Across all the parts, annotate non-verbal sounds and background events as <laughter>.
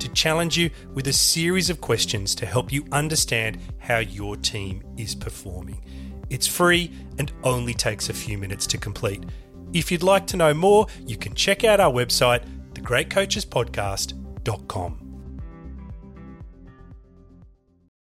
to challenge you with a series of questions to help you understand how your team is performing. It's free and only takes a few minutes to complete. If you'd like to know more, you can check out our website, thegreatcoachespodcast.com.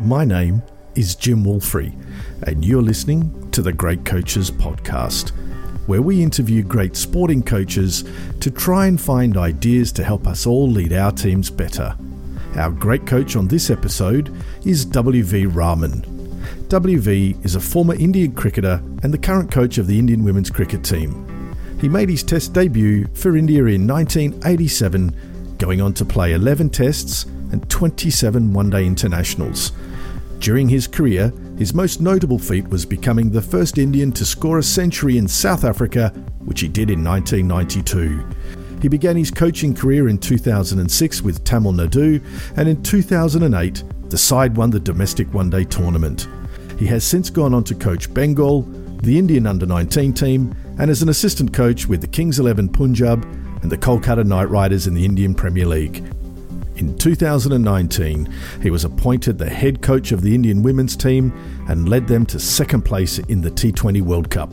My name is Jim Wolfrey, and you're listening to the Great Coaches Podcast, where we interview great sporting coaches to try and find ideas to help us all lead our teams better. Our great coach on this episode is WV Raman. WV is a former Indian cricketer and the current coach of the Indian women's cricket team. He made his Test debut for India in 1987, going on to play 11 Tests and 27 one day internationals. During his career, his most notable feat was becoming the first Indian to score a century in South Africa, which he did in 1992. He began his coaching career in 2006 with Tamil Nadu, and in 2008, the side won the domestic one day tournament. He has since gone on to coach Bengal, the Indian under 19 team, and as an assistant coach with the Kings 11 Punjab and the Kolkata Knight Riders in the Indian Premier League. In 2019, he was appointed the head coach of the Indian women's team and led them to second place in the T20 World Cup.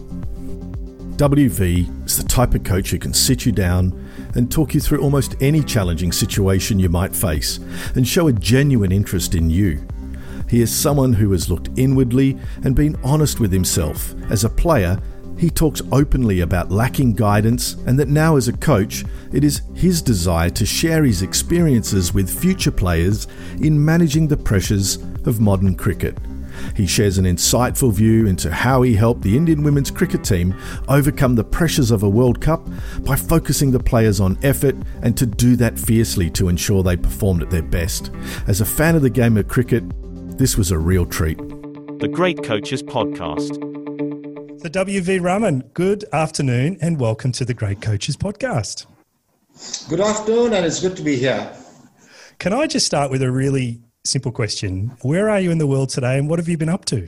WV is the type of coach who can sit you down and talk you through almost any challenging situation you might face and show a genuine interest in you. He is someone who has looked inwardly and been honest with himself. As a player, he talks openly about lacking guidance and that now, as a coach, it is his desire to share his experiences with future players in managing the pressures of modern cricket. He shares an insightful view into how he helped the Indian women's cricket team overcome the pressures of a World Cup by focusing the players on effort and to do that fiercely to ensure they performed at their best. As a fan of the game of cricket, this was a real treat. The Great Coaches Podcast. So, WV Raman, good afternoon and welcome to the Great Coaches Podcast. Good afternoon, and it's good to be here. Can I just start with a really simple question? Where are you in the world today and what have you been up to?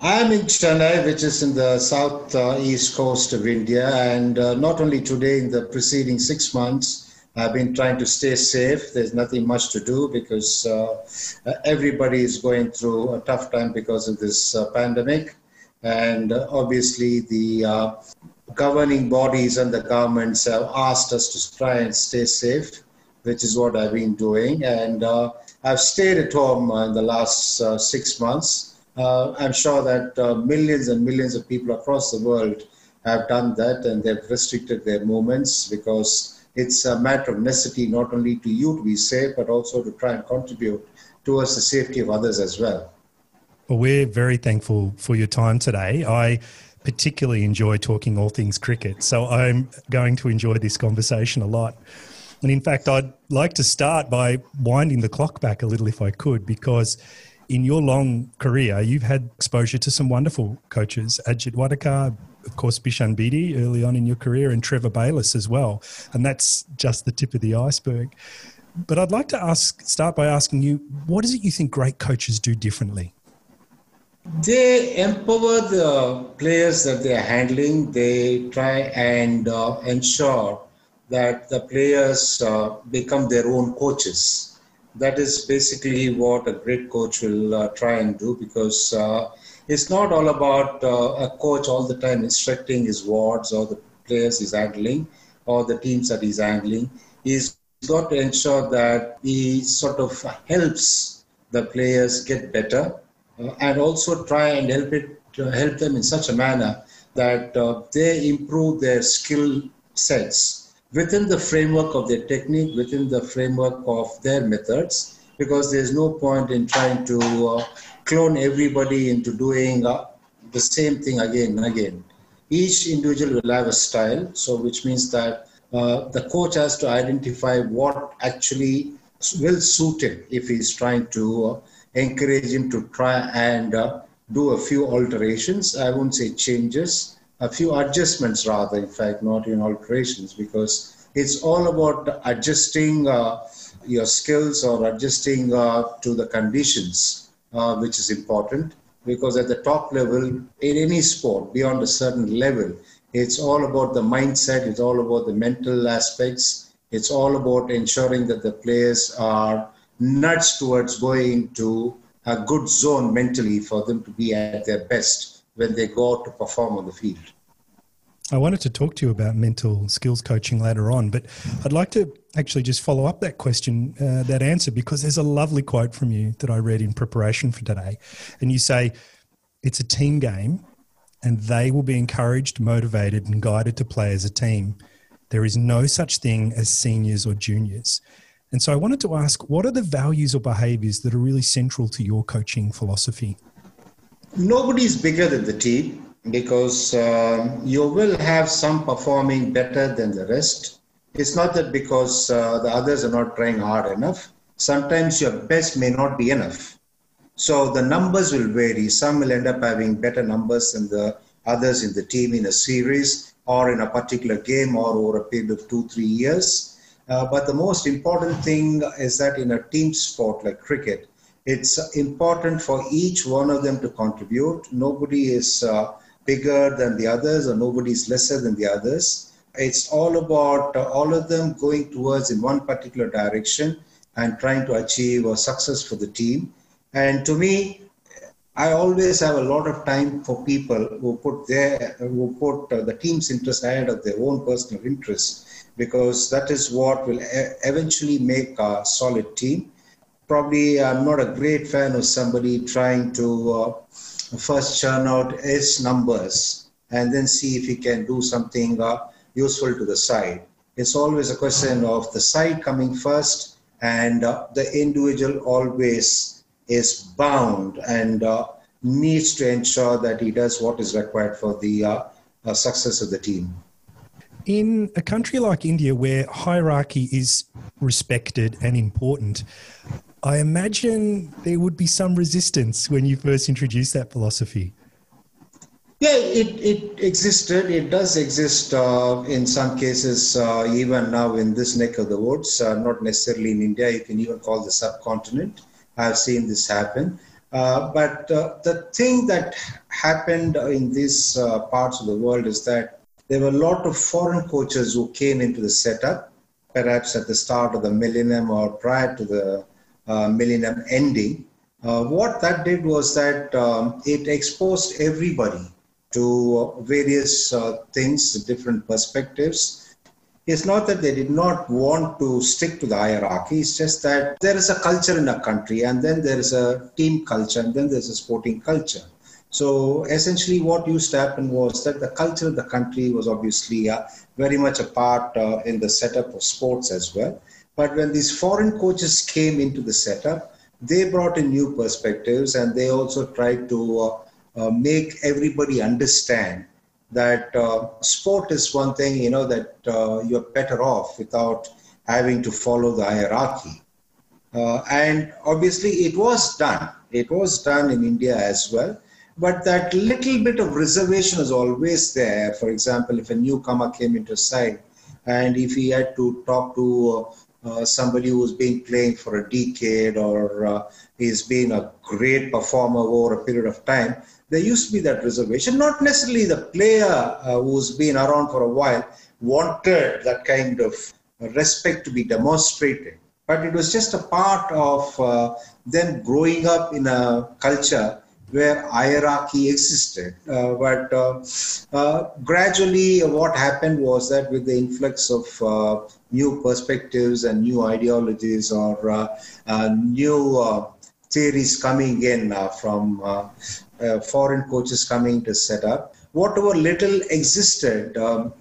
I'm in Chennai, which is in the south uh, east coast of India, and uh, not only today, in the preceding six months, I've been trying to stay safe. There's nothing much to do because uh, everybody is going through a tough time because of this uh, pandemic. And uh, obviously, the uh, governing bodies and the governments have asked us to try and stay safe, which is what I've been doing. And uh, I've stayed at home in the last six months. I'm sure that millions and millions of people across the world have done that and they've restricted their movements because it's a matter of necessity not only to you to be safe, but also to try and contribute towards the safety of others as well. Well, we're very thankful for your time today. I particularly enjoy talking all things cricket, so I'm going to enjoy this conversation a lot. And in fact, I'd like to start by winding the clock back a little if I could, because in your long career, you've had exposure to some wonderful coaches, Ajit Wadekar, of course, Bishan Bedi early on in your career, and Trevor Bayliss as well. And that's just the tip of the iceberg. But I'd like to ask, start by asking you, what is it you think great coaches do differently? They empower the players that they are handling. They try and uh, ensure that the players uh, become their own coaches. That is basically what a great coach will uh, try and do because uh, it's not all about uh, a coach all the time instructing his wards or the players he's handling or the teams that he's handling. He's got to ensure that he sort of helps the players get better and also try and help it help them in such a manner that uh, they improve their skill sets within the framework of their technique, within the framework of their methods, because there's no point in trying to uh, clone everybody into doing uh, the same thing again and again. Each individual will have a style, so which means that uh, the coach has to identify what actually will suit him if he's trying to uh, encourage him to try and uh, do a few alterations. I won't say changes, a few adjustments rather, in fact, not in alterations, because it's all about adjusting uh, your skills or adjusting uh, to the conditions, uh, which is important. Because at the top level, in any sport, beyond a certain level, it's all about the mindset, it's all about the mental aspects, it's all about ensuring that the players are nudged towards going to a good zone mentally for them to be at their best when they go out to perform on the field. I wanted to talk to you about mental skills coaching later on, but I'd like to actually just follow up that question, uh, that answer, because there's a lovely quote from you that I read in preparation for today. And you say, it's a team game, and they will be encouraged, motivated, and guided to play as a team. There is no such thing as seniors or juniors. And so I wanted to ask, what are the values or behaviors that are really central to your coaching philosophy? Nobody's bigger than the team because uh, you will have some performing better than the rest. It's not that because uh, the others are not trying hard enough. Sometimes your best may not be enough. So the numbers will vary. Some will end up having better numbers than the others in the team in a series or in a particular game or over a period of two, three years. Uh, but the most important thing is that in a team sport like cricket, it's important for each one of them to contribute. Nobody is uh, bigger than the others or nobody is lesser than the others. It's all about uh, all of them going towards in one particular direction and trying to achieve a success for the team. And to me, I always have a lot of time for people who put their who put uh, the team's interest ahead of their own personal interests, because that is what will eventually make a solid team. Probably, I'm not a great fan of somebody trying to uh, first churn out its numbers and then see if he can do something uh, useful to the side. It's always a question of the side coming first, and uh, the individual always is bound and uh, needs to ensure that he does what is required for the uh, uh, success of the team. In a country like India, where hierarchy is respected and important, I imagine there would be some resistance when you first introduced that philosophy. Yeah, it, it existed. It does exist uh, in some cases, uh, even now in this neck of the woods, uh, not necessarily in India. You can even call the subcontinent. I've seen this happen. Uh, but uh, the thing that happened in these uh, parts of the world is that there were a lot of foreign coaches who came into the setup, perhaps at the start of the millennium or prior to the uh, millennium ending. Uh, what that did was that um, it exposed everybody to various uh, things, different perspectives, it's not that they did not want to stick to the hierarchy. It's just that there is a culture in a country, and then there is a team culture, and then there's a sporting culture. So essentially, what used to happen was that the culture of the country was obviously uh, very much a part uh, in the setup of sports as well. But when these foreign coaches came into the setup, they brought in new perspectives and they also tried to uh, uh make everybody understand that uh, sport is one thing, you know, that uh, you're better off without having to follow the hierarchy. and obviously, it was done. It was done in India as well but that little bit of reservation is always there. For example, if a newcomer came into side and if he had to talk to uh, uh, somebody who's been playing for a decade or uh, he's been a great performer over a period of time, there used to be that reservation. Not necessarily the player uh, who's been around for a while wanted that kind of respect to be demonstrated, but it was just a part of uh, them growing up in a culture where hierarchy existed. Uh, but uh, uh, gradually, what happened was that with the influx of uh, new perspectives and new ideologies or uh, new theories coming in from foreign coaches coming to set up, whatever little existed, um,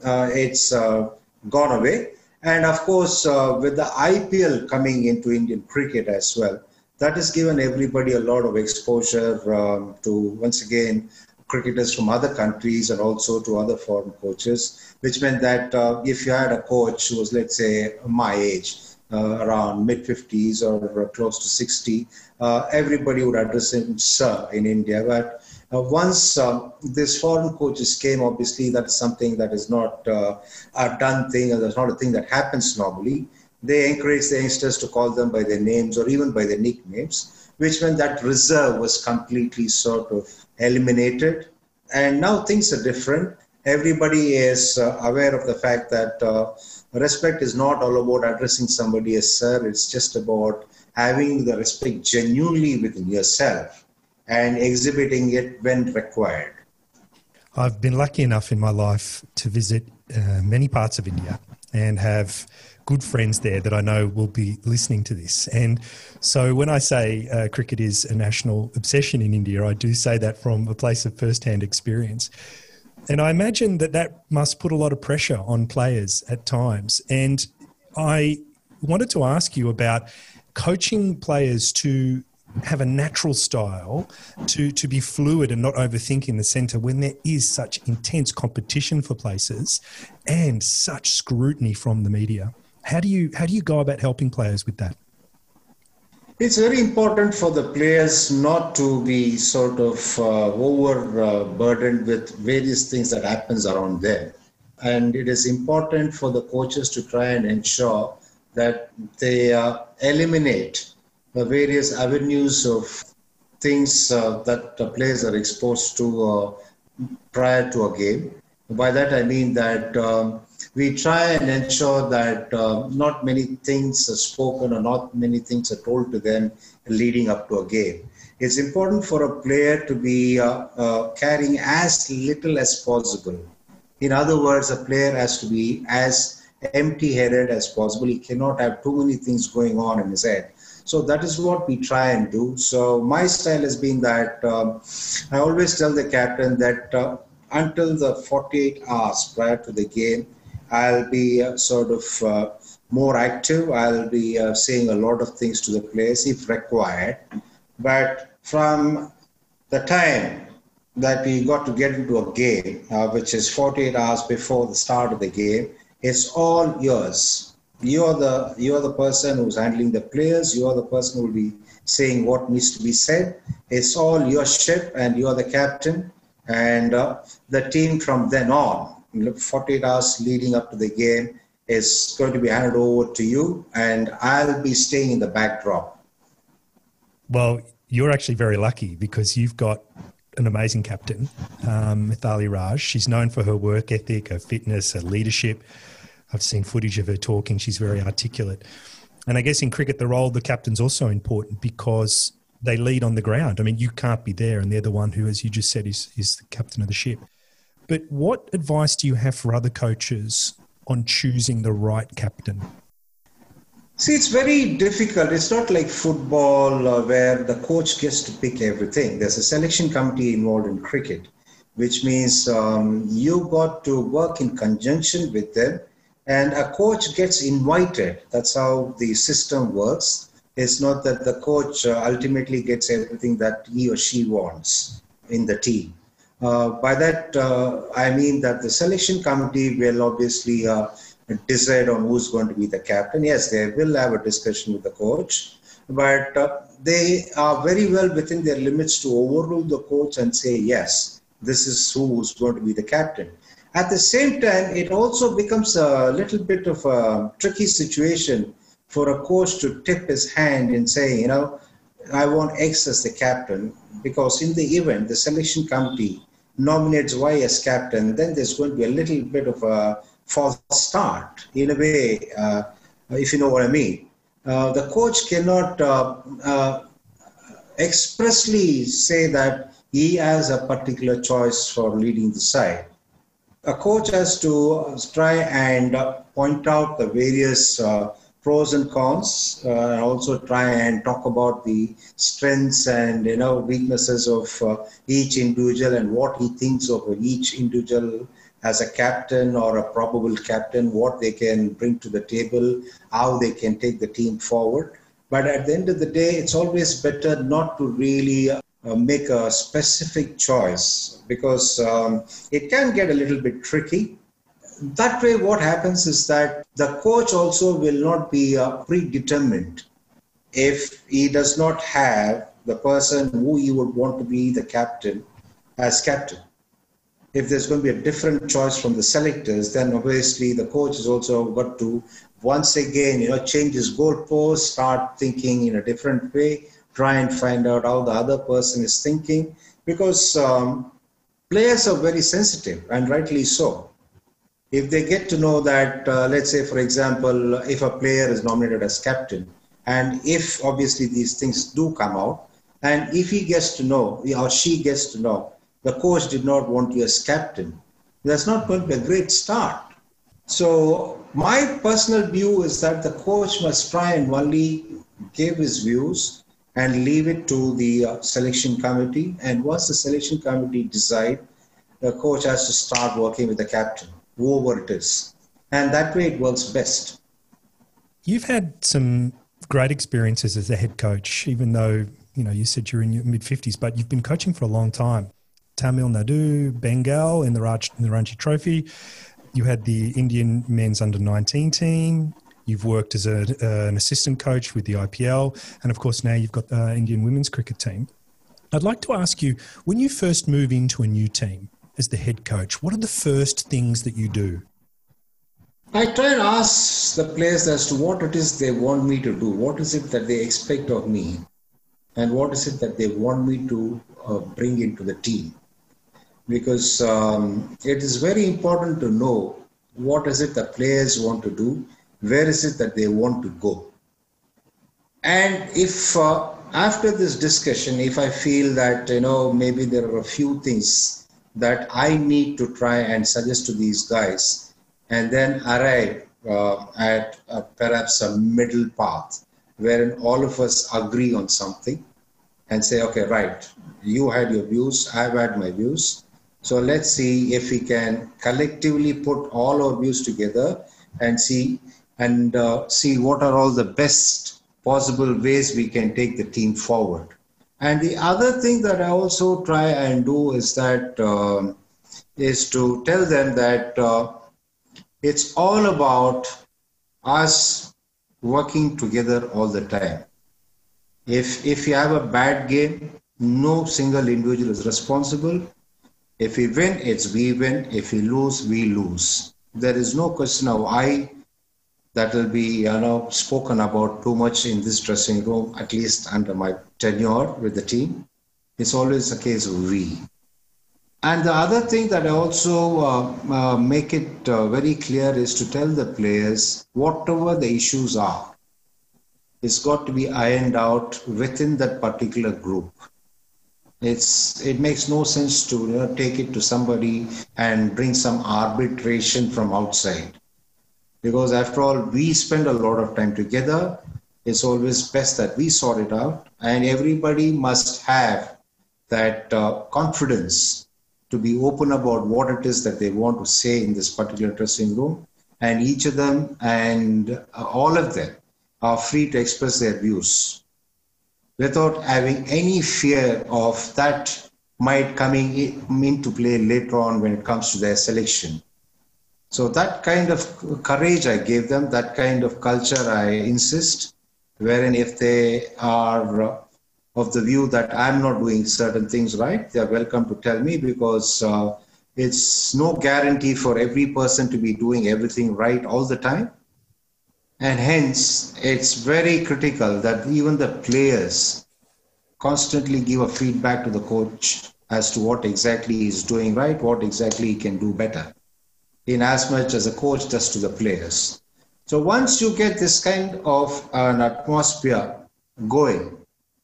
it's gone away. And of course, with the IPL coming into Indian cricket as well, that has given everybody a lot of exposure um, to, once again, cricketers from other countries and also to other foreign coaches, which meant that uh, if you had a coach who was, let's say, my age, uh, around mid 50s or close to 60, uh, everybody would address him sir in India. But uh, once um, these foreign coaches came, obviously that's something that is not uh, a done thing, and that's not a thing that happens normally they encouraged the youngsters to call them by their names or even by their nicknames, which meant that reserve was completely sort of eliminated. And now things are different. Everybody is uh, aware of the fact that uh, respect is not all about addressing somebody as sir, it's just about having the respect genuinely within yourself and exhibiting it when required. I've been lucky enough in my life to visit uh, many parts of India and have good friends there that I know will be listening to this. And so when I say uh, cricket is a national obsession in India, I do say that from a place of first-hand experience. And I imagine that that must put a lot of pressure on players at times. And I wanted to ask you about coaching players to have a natural style to to be fluid and not overthinking the center when there is such intense competition for places and such scrutiny from the media how do you how do you go about helping players with that? It's very important for the players not to be sort of uh, overburdened uh, with various things that happens around them, and it is important for the coaches to try and ensure that they uh, eliminate the various avenues of things uh, that the players are exposed to uh, prior to a game. By that I mean that um, we try and ensure that uh, not many things are spoken or not many things are told to them leading up to a game. It's important for a player to be uh, uh, carrying as little as possible. In other words, a player has to be as empty headed as possible. He cannot have too many things going on in his head. So that is what we try and do. So my style has been that um, I always tell the captain that uh, until the 48 hours prior to the game, I'll be uh, sort of uh, more active. I'll be uh, saying a lot of things to the players if required. But from the time that we got to get into a game, uh, which is 48 hours before the start of the game, it's all yours. You're the you're the person who's handling the players. You're the person who will be saying what needs to be said. It's all your ship, and you're the captain. And uh, the team from then on 48 hours leading up to the game is going to be handed over to you, and I'll be staying in the backdrop. Well, you're actually very lucky because you've got an amazing captain, um, Mithali Raj. She's known for her work ethic, her fitness, her leadership. I've seen footage of her talking. She's very articulate. And I guess in cricket, the role of the captain's also important because they lead on the ground. I mean, you can't be there, and they're the one who, as you just said, is, is the captain of the ship. But what advice do you have for other coaches on choosing the right captain? See, it's very difficult. It's not like football uh, where the coach gets to pick everything. There's a selection committee involved in cricket, which means um, you got to work in conjunction with them, and a coach gets invited. That's how the system works. It's not that the coach uh, ultimately gets everything that he or she wants in the team. Uh, by that, uh, I mean that the selection committee will obviously uh, decide on who's going to be the captain. Yes, they will have a discussion with the coach, but uh, they are very well within their limits to overrule the coach and say, yes, this is who's going to be the captain. At the same time, it also becomes a little bit of a tricky situation for a coach to tip his hand and say, you know, I want X as the captain, because in the event, the selection committee nominates Y as captain, then there's going to be a little bit of a false start in a way, uh, if you know what I mean. Uh, the coach cannot uh, uh, expressly say that he has a particular choice for leading the side. A coach has to try and point out the various pros and cons uh, and also try and talk about the strengths and you know weaknesses of uh, each individual and what he thinks of each individual as a captain or a probable captain, what they can bring to the table, how they can take the team forward. But at the end of the day, it's always better not to really uh, make a specific choice because um, it can get a little bit tricky. That way, what happens is that the coach also will not be uh, predetermined. If he does not have the person who he would want to be the captain as captain. If there's going to be a different choice from the selectors, then obviously the coach has also got to once again, you know, change his goalposts, start thinking in a different way, try and find out how the other person is thinking, because um, players are very sensitive and rightly so. If they get to know that, uh, let's say, for example, if a player is nominated as captain, and if obviously these things do come out, and if he gets to know, or she gets to know the coach did not want you as captain, that's not going to be a great start. So my personal view is that the coach must try and only give his views and leave it to the uh, selection committee. And once the selection committee decide, the coach has to start working with the captain, whoever it is. And that way it works best. You've had some great experiences as a head coach, even though, you know, you said you're in your mid 50s, but you've been coaching for a long time. Tamil Nadu, Bengal in the, Raj, in the Ranji Trophy. You had the Indian men's under 19 team. You've worked as a, uh, an assistant coach with the IPL. And of course, now you've got the Indian women's cricket team. I'd like to ask you when you first move into a new team as the head coach, what are the first things that you do? I try and ask the players as to what it is they want me to do. What is it that they expect of me? And what is it that they want me to uh, bring into the team? because um, it is very important to know what is it the players want to do, where is it that they want to go. And if uh, after this discussion, if I feel that, you know, maybe there are a few things that I need to try and suggest to these guys, and then arrive uh, at perhaps a middle path wherein all of us agree on something and say, okay, right, you had your views, I've had my views, so let's see if we can collectively put all our views together and see and uh, see what are all the best possible ways we can take the team forward. And the other thing that I also try and do is that uh, is to tell them that uh, it's all about us working together all the time. If if you have a bad game, no single individual is responsible if we win, it's we win. If we lose, we lose. There is no question of I that will be you know spoken about too much in this dressing room, at least under my tenure with the team. It's always a case of we. And the other thing that I also uh, uh, make it uh, very clear is to tell the players whatever the issues are, it's got to be ironed out within that particular group. It's it makes no sense to you know, take it to somebody and bring some arbitration from outside. Because after all, we spend a lot of time together. It's always best that we sort it out, and everybody must have that uh, confidence to be open about what it is that they want to say in this particular dressing room. And each of them and uh, all of them are free to express their views without having any fear of that might coming into play later on when it comes to their selection. So that kind of courage I gave them, that kind of culture I insist, wherein if they are of the view that I'm not doing certain things right, they are welcome to tell me because uh, it's no guarantee for every person to be doing everything right all the time. And hence, it's very critical that even the players constantly give a feedback to the coach as to what exactly he's doing right, what exactly he can do better, in as much as a coach does to the players. So once you get this kind of an atmosphere going,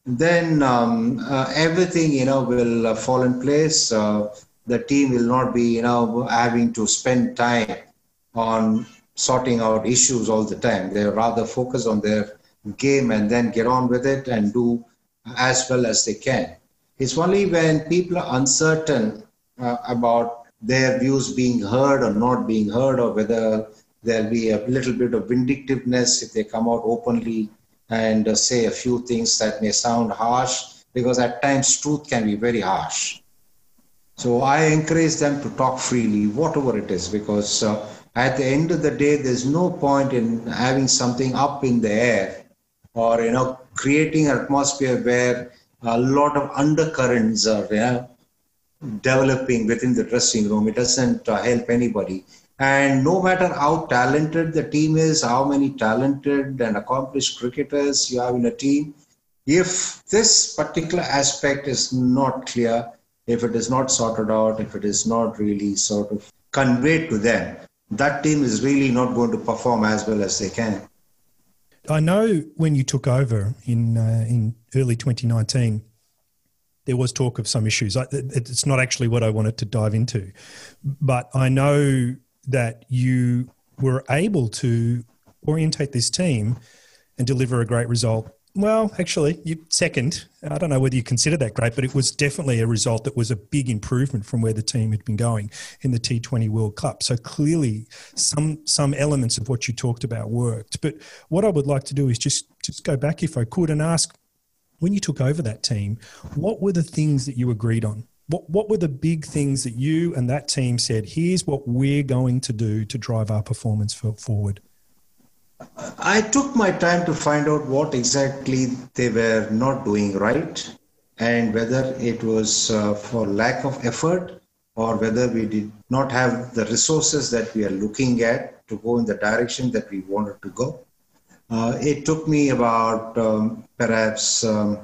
then um, uh, everything you know will uh, fall in place. Uh, the team will not be you know having to spend time on sorting out issues all the time. They rather focus on their game and then get on with it and do as well as they can. It's only when people are uncertain uh, about their views being heard or not being heard, or whether there'll be a little bit of vindictiveness if they come out openly and uh, say a few things that may sound harsh, because at times truth can be very harsh. So I encourage them to talk freely, whatever it is, because uh, at the end of the day, there's no point in having something up in the air or you know creating an atmosphere where a lot of undercurrents are you know, developing within the dressing room. It doesn't uh, help anybody. And no matter how talented the team is, how many talented and accomplished cricketers you have in a team, if this particular aspect is not clear, if it is not sorted out, if it is not really sort of conveyed to them, that team is really not going to perform as well as they can. I know when you took over in uh, in early 2019, there was talk of some issues. It's not actually what I wanted to dive into, but I know that you were able to orientate this team and deliver a great result well, actually, you second. I don't know whether you consider that great, but it was definitely a result that was a big improvement from where the team had been going in the T20 World Cup. So clearly, some some elements of what you talked about worked. But what I would like to do is just just go back, if I could, and ask when you took over that team, what were the things that you agreed on? What what were the big things that you and that team said? Here's what we're going to do to drive our performance forward. I took my time to find out what exactly they were not doing right and whether it was uh, for lack of effort or whether we did not have the resources that we are looking at to go in the direction that we wanted to go. Uh, it took me about um, perhaps um,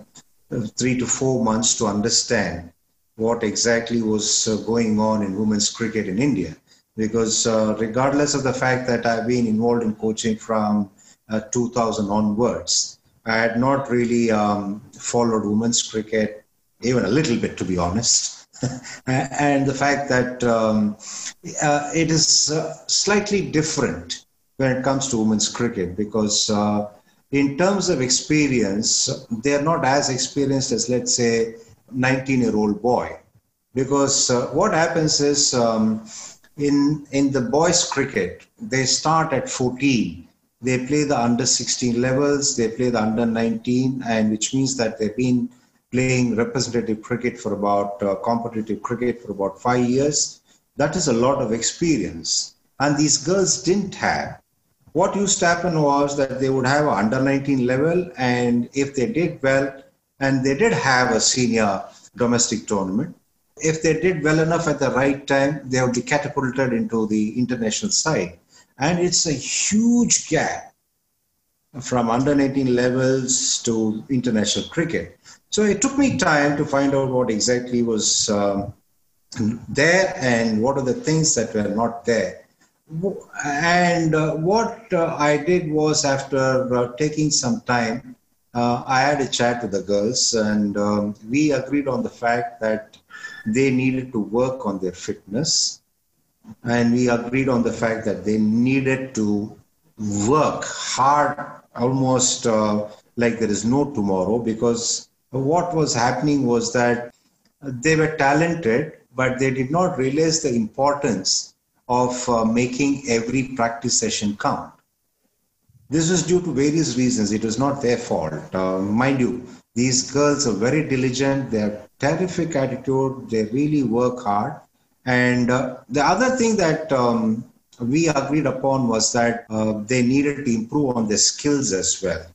three to four months to understand what exactly was uh, going on in women's cricket in India because uh, regardless of the fact that I've been involved in coaching from uh, 2000 onwards, I had not really um, followed women's cricket even a little bit, to be honest. <laughs> and the fact that um, uh, it is uh, slightly different when it comes to women's cricket because uh, in terms of experience, they're not as experienced as, let's say, 19 year old boy. Because uh, what happens is um, in in the boys cricket they start at 14 they play the under 16 levels they play the under 19 and which means that they've been playing representative cricket for about uh, competitive cricket for about 5 years. That is a lot of experience. And these girls didn't have what used to happen was that they would have an under 19 level and if they did well and they did have a senior domestic tournament if they did well enough at the right time, they would be catapulted into the international side. And it's a huge gap from under 19 levels to international cricket. So it took me time to find out what exactly was um, there and what are the things that were not there. And uh, what uh, I did was, after uh, taking some time, uh, I had a chat with the girls, and um, we agreed on the fact that they needed to work on their fitness. And we agreed on the fact that they needed to work hard, almost uh, like there is no tomorrow, because what was happening was that they were talented, but they did not realize the importance of uh, making every practice session count. This was due to various reasons. It was not their fault. Uh, mind you, these girls are very diligent. They have terrific attitude. They really work hard. And uh, the other thing that um, we agreed upon was that uh, they needed to improve on their skills as well.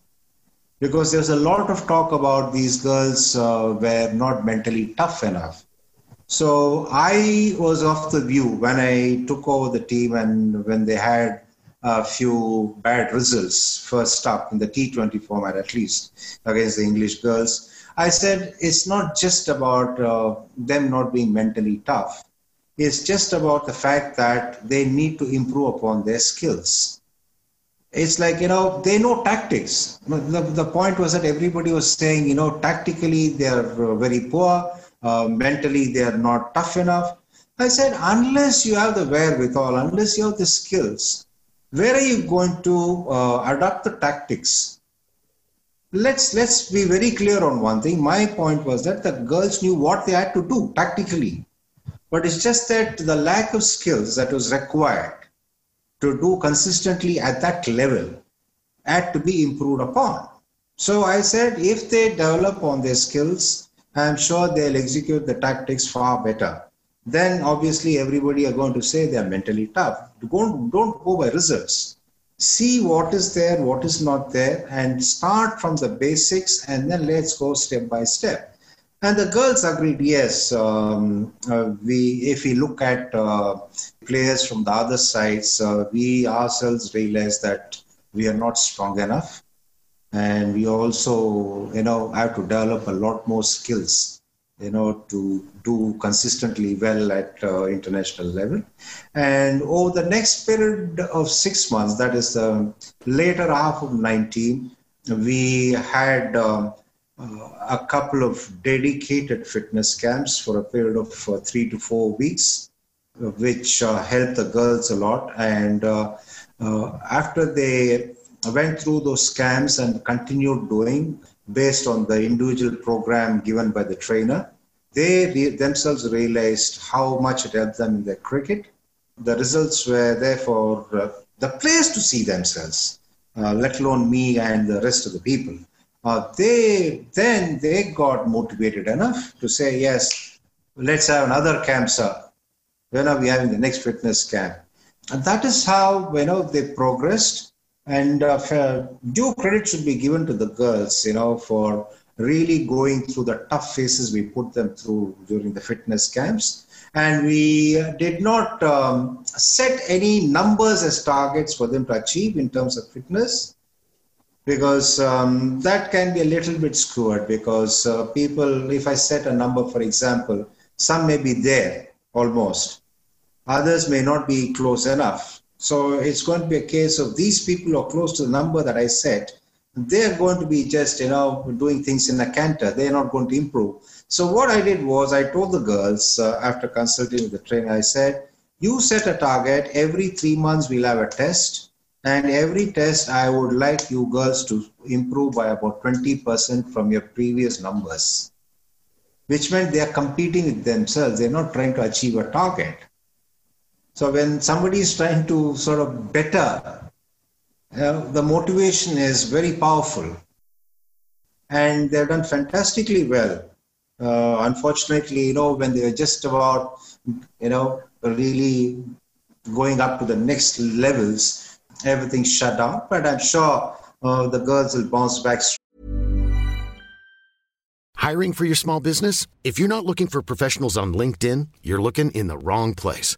Because there's a lot of talk about these girls uh, were not mentally tough enough. So I was of the view when I took over the team and when they had a few bad results, first up in the T20 format at least, against the English girls. I said it's not just about uh, them not being mentally tough, it's just about the fact that they need to improve upon their skills. It's like, you know, they know tactics. The, the point was that everybody was saying, you know, tactically they're uh, very poor, uh, mentally they are not tough enough. I said, unless you have the wherewithal, unless you have the skills, where are you going to uh, adopt the tactics? Let's let's be very clear on one thing. My point was that the girls knew what they had to do tactically, but it's just that the lack of skills that was required to do consistently at that level had to be improved upon. So I said, if they develop on their skills, I'm sure they'll execute the tactics far better then obviously everybody are going to say they are mentally tough. Don't, don't go by results. See what is there, what is not there, and start from the basics, and then let's go step by step. And the girls agreed, yes. Um, uh, we, if we look at uh, players from the other sides, uh, we ourselves realize that we are not strong enough, and we also, you know, have to develop a lot more skills you know, to do consistently well at uh, international level. And over the next period of six months, that is the later half of 19, we had uh, uh, a couple of dedicated fitness camps for a period of uh, three to four weeks, which uh, helped the girls a lot. And uh, after they went through those camps and continued doing, based on the individual program given by the trainer. They re- themselves realized how much it helped them in their cricket. The results were there for uh, the players to see themselves, uh, let alone me and the rest of the people. Uh, they then they got motivated enough to say, yes, let's have another camp, sir. When are we having the next fitness camp? And that is how you know they progressed and uh, due credit should be given to the girls, you know, for really going through the tough phases we put them through during the fitness camps. And we did not um, set any numbers as targets for them to achieve in terms of fitness because um, that can be a little bit skewed because uh, people, if I set a number, for example, some may be there almost, others may not be close enough. So it's going to be a case of these people are close to the number that I set. They're going to be just, you know, doing things in a canter. They're not going to improve. So what I did was I told the girls uh, after consulting with the trainer, I said, you set a target. Every three months we'll have a test. And every test, I would like you girls to improve by about 20% from your previous numbers, which meant they are competing with themselves. They're not trying to achieve a target. So when somebody is trying to sort of better, the motivation is very powerful. And they've done fantastically well. Uh, unfortunately, you know, when they were just about, you know, really going up to the next levels, everything shut down. But I'm sure uh, the girls will bounce back. Hiring for your small business? If you're not looking for professionals on LinkedIn, you're looking in the wrong place.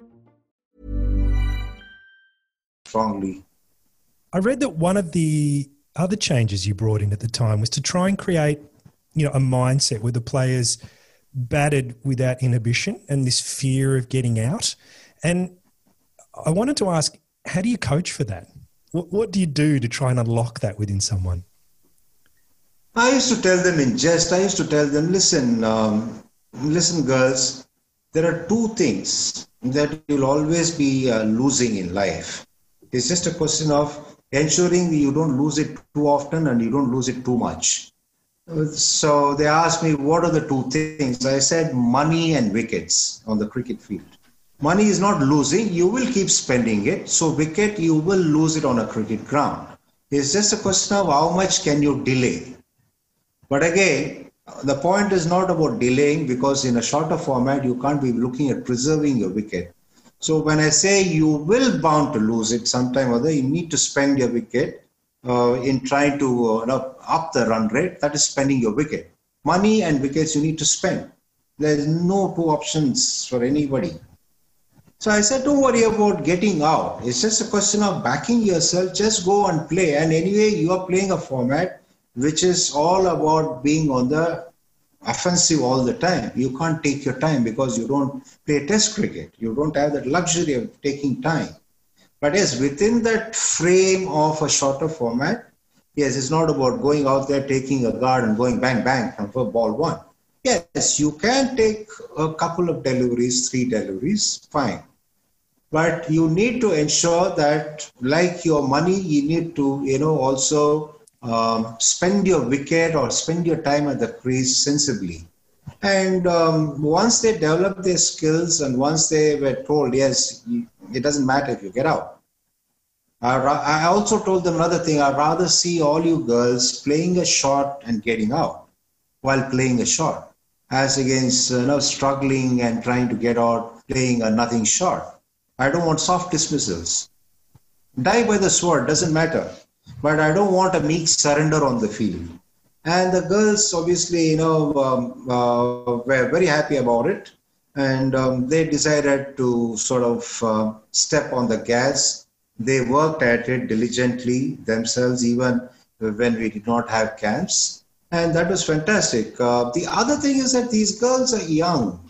Strongly. I read that one of the other changes you brought in at the time was to try and create, you know, a mindset where the players batted without inhibition and this fear of getting out. And I wanted to ask, how do you coach for that? What, what do you do to try and unlock that within someone? I used to tell them in jest, I used to tell them, listen, um, listen, girls, there are two things that you'll always be uh, losing in life. It's just a question of ensuring you don't lose it too often and you don't lose it too much. So they asked me, what are the two things? I said, money and wickets on the cricket field. Money is not losing, you will keep spending it. So, wicket, you will lose it on a cricket ground. It's just a question of how much can you delay. But again, the point is not about delaying because in a shorter format, you can't be looking at preserving your wicket. So when I say you will bound to lose it sometime or other, you need to spend your wicket uh, in trying to uh, up the run rate. That is spending your wicket. Money and wickets you need to spend. There is no two options for anybody. So I said, don't worry about getting out. It's just a question of backing yourself. Just go and play. And anyway, you are playing a format which is all about being on the offensive all the time. You can't take your time because you don't play test cricket. You don't have that luxury of taking time. But yes, within that frame of a shorter format, yes, it's not about going out there, taking a guard and going bang, bang for ball one. Yes, you can take a couple of deliveries, three deliveries, fine. But you need to ensure that, like your money, you need to, you know, also um, spend your wicket or spend your time at the crease sensibly. And um, once they develop their skills and once they were told, yes, it doesn't matter if you get out. I also told them another thing. I'd rather see all you girls playing a shot and getting out while playing a shot, as against you know, struggling and trying to get out playing a nothing shot. I don't want soft dismissals. Die by the sword, doesn't matter but I don't want a meek surrender on the field. And the girls, obviously, you know, um, uh, were very happy about it, and um, they decided to sort of uh, step on the gas. They worked at it diligently themselves, even when we did not have camps, and that was fantastic. Uh, the other thing is that these girls are young,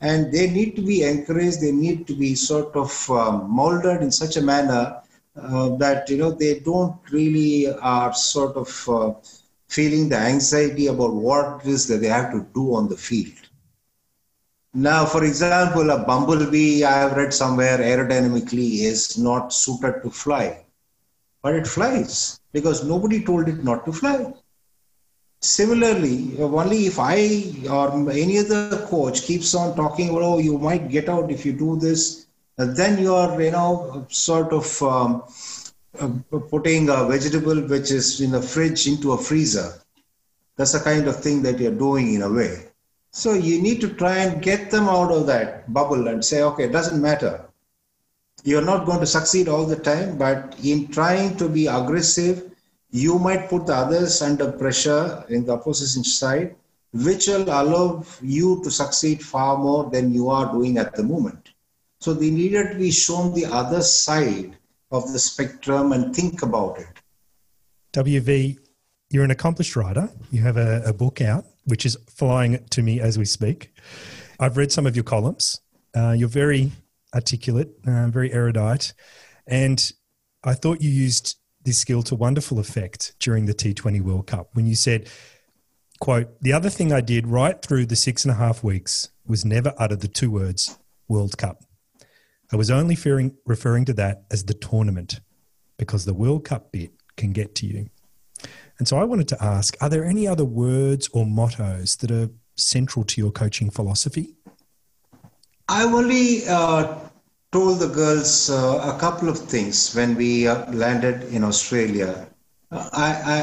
and they need to be encouraged. They need to be sort of um, molded in such a manner uh, that you know they don't really are sort of uh, feeling the anxiety about what it is that they have to do on the field. Now, for example, a bumblebee I have read somewhere aerodynamically is not suited to fly, but it flies because nobody told it not to fly. Similarly, only if I or any other coach keeps on talking oh, you might get out if you do this, then you are, you know, sort of um, uh, putting a vegetable which is in a fridge into a freezer. That's the kind of thing that you're doing in a way. So you need to try and get them out of that bubble and say, okay, it doesn't matter. You're not going to succeed all the time, but in trying to be aggressive, you might put the others under pressure in the opposition side, which will allow you to succeed far more than you are doing at the moment. So they needed to be shown the other side of the spectrum and think about it. WV, you're an accomplished writer. You have a, a book out, which is flying to me as we speak. I've read some of your columns. Uh, you're very articulate, uh, very erudite. And I thought you used this skill to wonderful effect during the T20 World Cup when you said, quote, the other thing I did right through the six and a half weeks was never utter the two words World Cup. I was only referring, referring to that as the tournament because the World Cup bit can get to you. And so I wanted to ask are there any other words or mottos that are central to your coaching philosophy? I've only uh, told the girls uh, a couple of things when we uh, landed in Australia. I,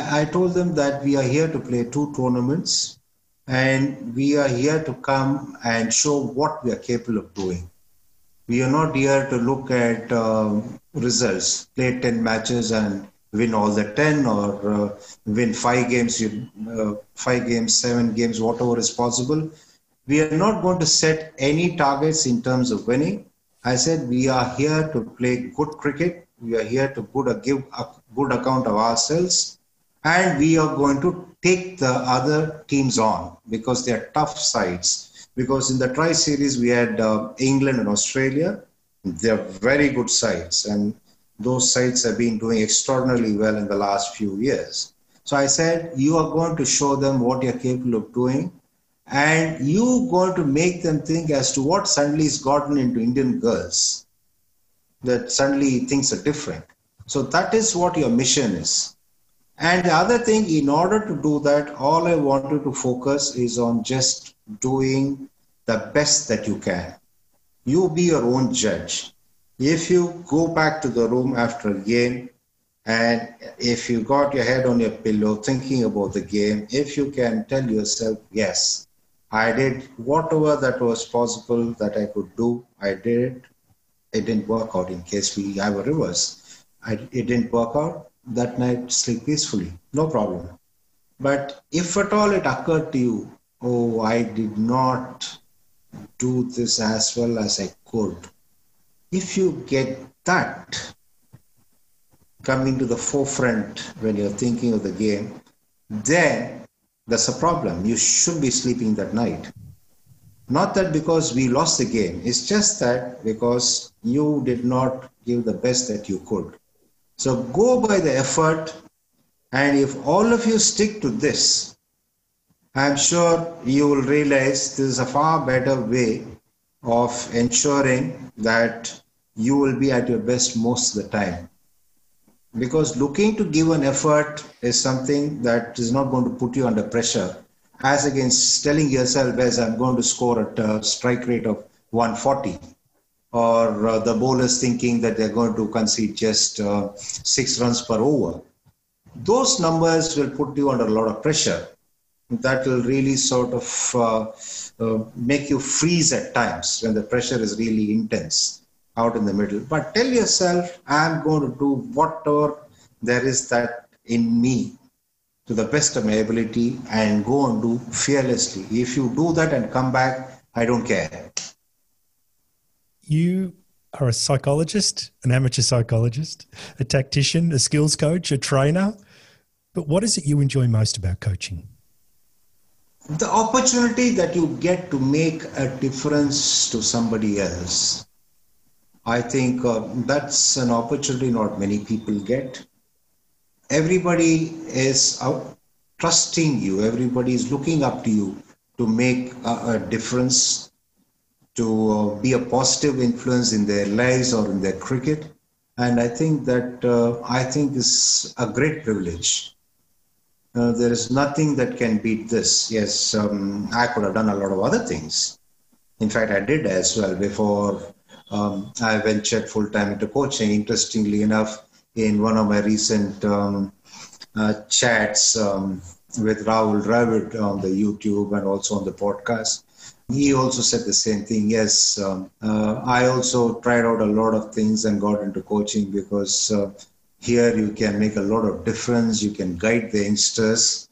I, I told them that we are here to play two tournaments and we are here to come and show what we are capable of doing. We are not here to look at um, results, play 10 matches and win all the 10 or uh, win five games, uh, five games, seven games, whatever is possible. We are not going to set any targets in terms of winning. I said we are here to play good cricket. We are here to a, give a good account of ourselves. And we are going to take the other teams on because they are tough sides. Because in the Tri Series, we had uh, England and Australia. They're very good sides. And those sites have been doing extraordinarily well in the last few years. So I said, you are going to show them what you're capable of doing, and you going to make them think as to what suddenly has gotten into Indian girls, that suddenly things are different. So that is what your mission is. And the other thing, in order to do that, all I wanted to focus is on just doing the best that you can. You be your own judge if you go back to the room after a game and if you got your head on your pillow thinking about the game, if you can tell yourself, yes, I did whatever that was possible that I could do, I did it. It didn't work out in case we have a reverse. I, it didn't work out. That night, sleep peacefully, no problem. But if at all it occurred to you, oh, I did not do this as well as I could, if you get that coming to the forefront when you're thinking of the game, then that's a problem. You should be sleeping that night. Not that because we lost the game, it's just that because you did not give the best that you could. So go by the effort, and if all of you stick to this, I'm sure you will realize this is a far better way of ensuring that you will be at your best most of the time. Because looking to give an effort is something that is not going to put you under pressure, as against telling yourself, as I'm going to score at a strike rate of 140, or uh, the bowlers thinking that they're going to concede just uh, six runs per over. Those numbers will put you under a lot of pressure. That will really sort of uh, uh, make you freeze at times when the pressure is really intense out in the middle. But tell yourself, I'm going to do whatever there is that in me to the best of my ability and go and do fearlessly. If you do that and come back, I don't care. You are a psychologist, an amateur psychologist, a tactician, a skills coach, a trainer. But what is it you enjoy most about coaching? The opportunity that you get to make a difference to somebody else. I think uh, that's an opportunity not many people get. Everybody is out trusting you, everybody is looking up to you to make a, a difference, to uh, be a positive influence in their lives or in their cricket. And I think that uh, I think is a great privilege. Uh, there is nothing that can beat this. Yes, um, I could have done a lot of other things. In fact, I did as well before um, I ventured full time into coaching. Interestingly enough, in one of my recent um, uh, chats um, with Rahul Dravid on the YouTube and also on the podcast, he also said the same thing. Yes, um, uh, I also tried out a lot of things and got into coaching because uh, here you can make a lot of difference. You can guide the youngsters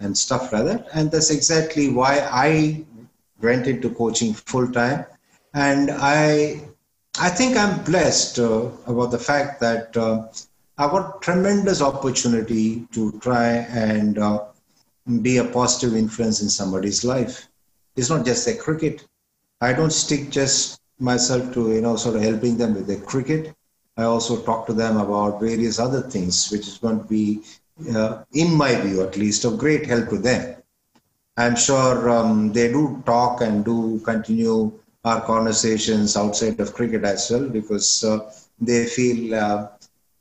and stuff like that. And that's exactly why I went into coaching full time. And I I think I'm blessed uh, about the fact that uh, I've got tremendous opportunity to try and uh, be a positive influence in somebody's life. It's not just their cricket. I don't stick just myself to you know sort of helping them with their cricket. I also talk to them about various other things, which is going to be, uh, in my view at least, of great help to them. I'm sure um, they do talk and do continue our conversations outside of cricket as well because uh, they feel uh,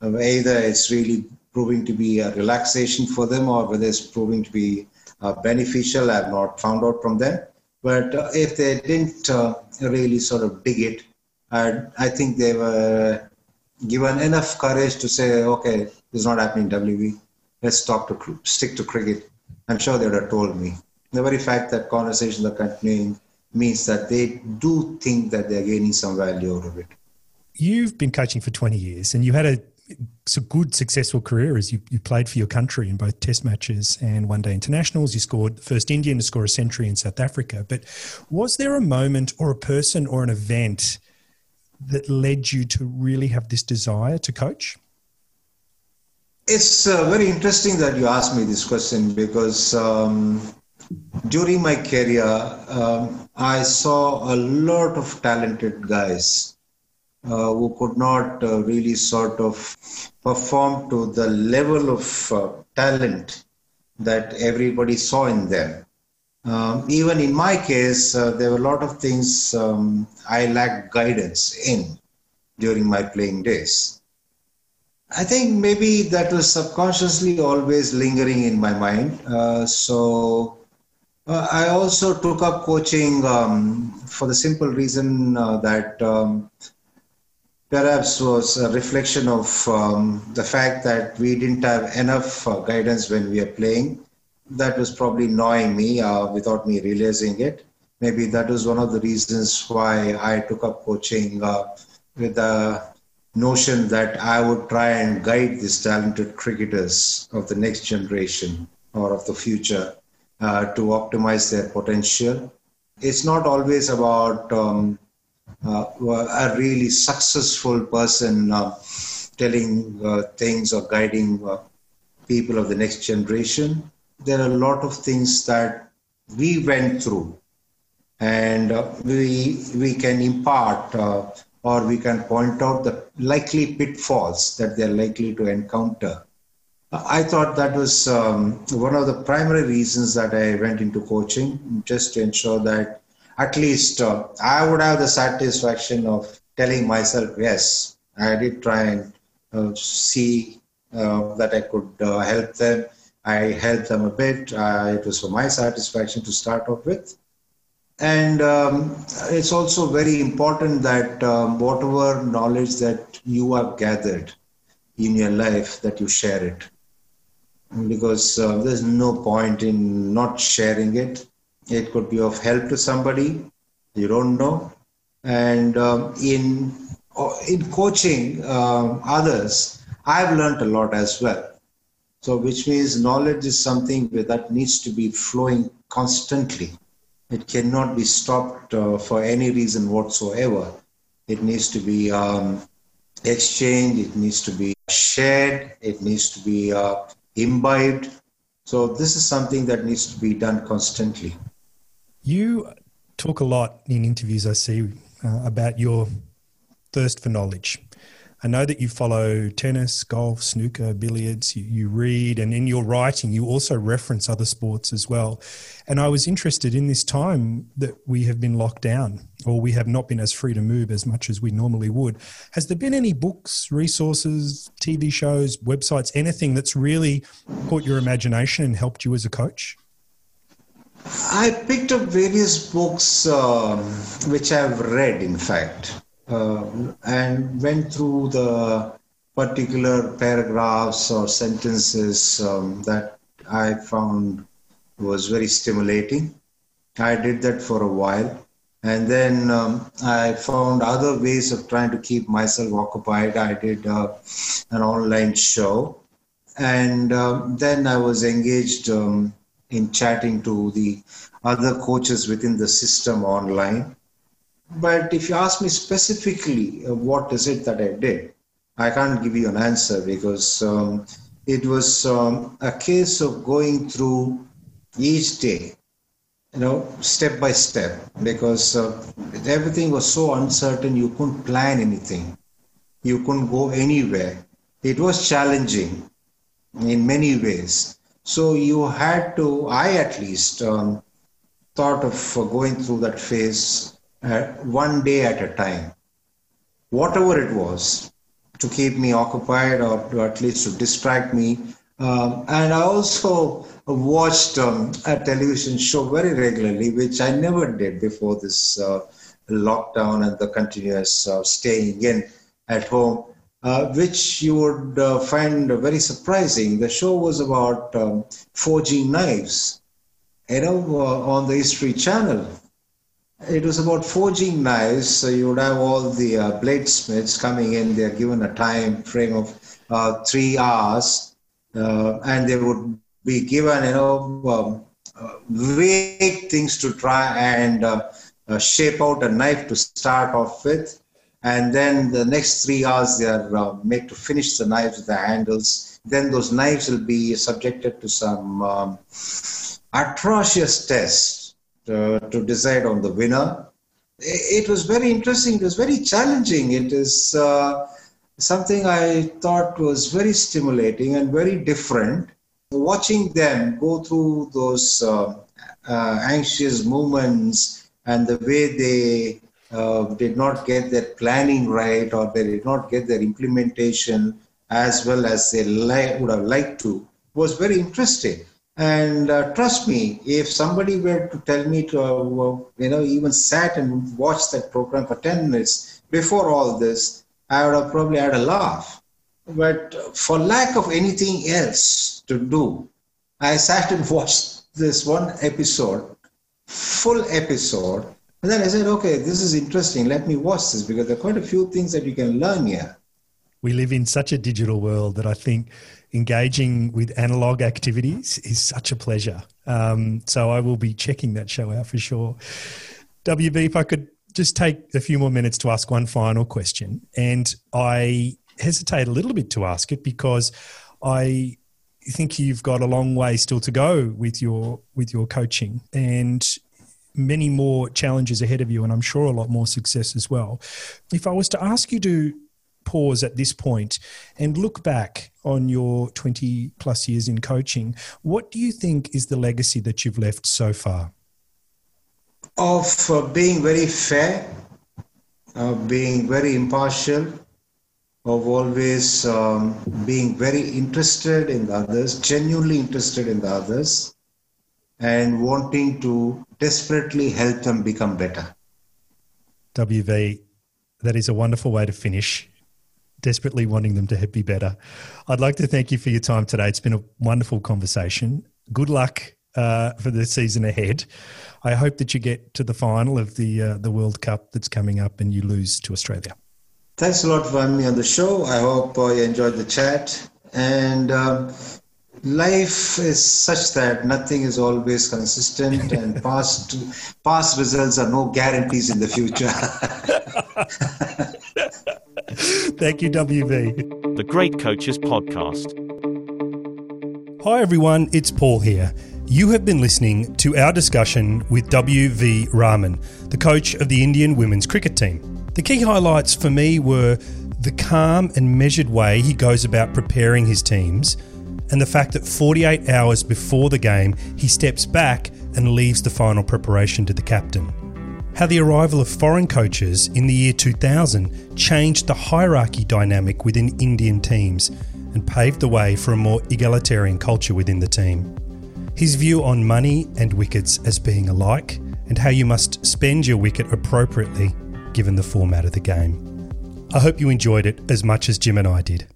either it's really proving to be a relaxation for them or whether it's proving to be uh, beneficial. I've not found out from them. But uh, if they didn't uh, really sort of dig it, I think they were given enough courage to say, okay, this is not happening WV. let's to stick to cricket. I'm sure they would have told me. The very fact that conversations are continuing means that they do think that they're gaining some value out of it. You've been coaching for 20 years and you had a, a good, successful career as you, you played for your country in both test matches and one day internationals. You scored the first Indian to score a century in South Africa. But was there a moment or a person or an event that led you to really have this desire to coach? It's uh, very interesting that you asked me this question because um, during my career, um, I saw a lot of talented guys uh, who could not uh, really sort of perform to the level of uh, talent that everybody saw in them. Um, even in my case, uh, there were a lot of things um, I lacked guidance in during my playing days. I think maybe that was subconsciously always lingering in my mind. Uh, so uh, I also took up coaching um, for the simple reason uh, that um, perhaps was a reflection of um, the fact that we didn't have enough uh, guidance when we were playing. That was probably gnawing me uh, without me realizing it. Maybe that was one of the reasons why I took up coaching uh, with the notion that I would try and guide these talented cricketers of the next generation or of the future uh, to optimize their potential. It's not always about um, uh, a really successful person uh, telling uh, things or guiding people of the next generation. There are a lot of things that we went through, and uh, we we can impart or we can point out the likely pitfalls that they're likely to encounter I thought that was um, one of the primary reasons that I went into coaching, just to ensure that at least uh, I would have the satisfaction of telling myself, yes, I did try and uh, see uh, that I could uh, help them. I helped them a bit. Uh, it was for my satisfaction to start off with. And um, it's also very important that um, whatever knowledge that you have gathered in your life, that you share it because uh, there's no point in not sharing it. It could be of help to somebody you don't know, and um, in in coaching um, others, I've learned a lot as well. So, which means knowledge is something that needs to be flowing constantly. It cannot be stopped uh, for any reason whatsoever. It needs to be um, exchanged. It needs to be shared. It needs to be uh, imbibed. So this is something that needs to be done constantly. You talk a lot in interviews I see uh, about your thirst for knowledge. I know that you follow tennis, golf, snooker, billiards, you, you, read, and in your writing, you also reference other sports as well. And I was interested in this time that we have been locked down or we have not been as free to move as much as we normally would. Has there been any books, resources, TV shows, websites, anything that's really caught your imagination and helped you as a coach? I picked up various books um, which I've read, in fact and went through the particular paragraphs or sentences um, that I found was very stimulating. I did that for a while. And then um, I found other ways of trying to keep myself occupied. I did uh, an online show. And um, then I was engaged um, in chatting to the other coaches within the system online. But if you ask me specifically uh, what is it that I did, I can't give you an answer because um, it was um, a case of going through each day, you know, step by step, because uh, everything was so uncertain, you couldn't plan anything, you couldn't go anywhere. It was challenging in many ways. So you had to, I at least, um, thought of uh, going through that phase one day at a time, whatever it was, to keep me occupied or to at least to distract me. Um, and I also watched um, a television show very regularly, which I never did before this uh, lockdown and the continuous uh, staying in at home. uh, which you would uh, find very surprising. The show was about um, forging knives, you know, uh, on the History Channel. It was about forging knives. So you would have all the uh, bladesmiths coming in. They're given a time frame of uh, three hours, uh, and they would be given, you know, um, uh, vague things to try and uh, uh, shape out a knife to start off with. And then the next three hours, they are made to finish the knives with the handles. Then those knives will be subjected to some um, atrocious tests to decide on the winner. It was very interesting. It was very challenging. It is uh, something I thought was very stimulating and very different. Watching them go through those uh, uh anxious moments and the way they uh, did not get their planning right or they did not get their implementation as well as they li- would have liked to was very interesting. And uh, trust me, if somebody were to tell me to, uh, you know, even sat and watched that program for 10 minutes before all this, I would have probably had a laugh. But for lack of anything else to do, I sat and <laughs> watched this one episode, full episode. And then I said, okay, this is interesting. Let me watch this because there are quite a few things that you can learn here. We live in such a digital world that I think engaging with analog activities is such a pleasure. Um, so I will be checking that show out for sure. WV, if I could just take a few more minutes to ask one final question, and I hesitate a little bit to ask it because I think you've got a long way still to go with your with your coaching and many more challenges ahead of you and I'm sure a lot more success as well. If I was to ask you to pause at this point and look back on your 20 plus years in coaching, what do you think is the legacy that you've left so far? Of uh, being very fair, of being very impartial, of always um, being very interested in the others, genuinely interested in the others, and wanting to desperately help them become better. WV, that is a wonderful way to finish desperately wanting them to be better. I'd like to thank you for your time today. It's been a wonderful conversation. Good luck uh, for the season ahead. I hope that you get to the final of the uh, the World Cup that's coming up and you lose to Australia. Thanks a lot for having me on the show. I hope uh, you enjoyed the chat. And um, life is such that nothing is always consistent, <laughs> and past past results are no guarantees in the future. <laughs> <laughs> Thank you, WV. The Great Coaches Podcast. Hi, everyone. It's Paul here. You have been listening to our discussion with W.V. Raman, the coach of the Indian women's cricket team. The key highlights for me were the calm and measured way he goes about preparing his teams, and the fact that 48 hours before the game, he steps back and leaves the final preparation to the captain how the arrival of foreign coaches in the year 2000 changed the hierarchy dynamic within Indian teams and paved the way for a more egalitarian culture within the team. His view on money and wickets as being alike, and how you must spend your wicket appropriately given the format of the game. I hope you enjoyed it as much as Jim and I did.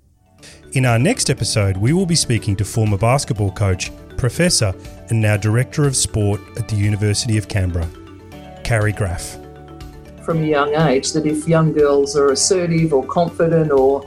In our next episode, we will be speaking to former basketball coach, professor, and now director of sport at the University of Canberra, Carrie Graf. From a young age, that if young girls are assertive or confident or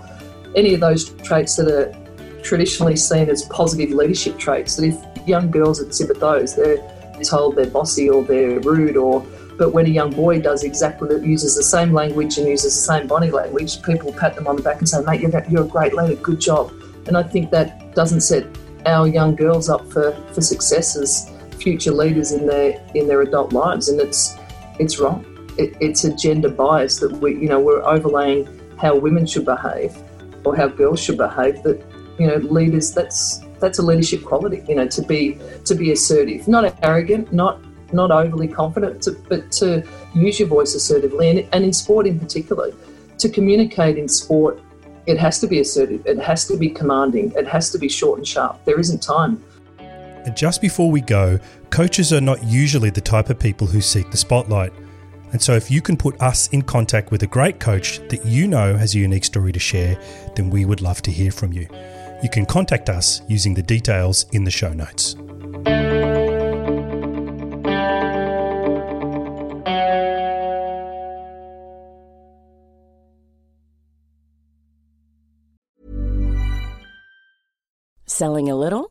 any of those traits that are traditionally seen as positive leadership traits, that if young girls exhibit those, they're told they're bossy or they're rude or but when a young boy does exactly that, uses the same language and uses the same body language, people pat them on the back and say, mate, you're, you're a great leader, good job. And I think that doesn't set our young girls up for, for success as future leaders in their in their adult lives. And it's it's wrong. It, it's a gender bias that we, you know, we're overlaying how women should behave or how girls should behave. That you know, leaders. That's that's a leadership quality. You know, to be to be assertive, not arrogant, not not overly confident, to, but to use your voice assertively, and, and in sport in particular, to communicate in sport, it has to be assertive. It has to be commanding. It has to be short and sharp. There isn't time and just before we go, coaches are not usually the type of people who seek the spotlight. And so, if you can put us in contact with a great coach that you know has a unique story to share, then we would love to hear from you. You can contact us using the details in the show notes. Selling a little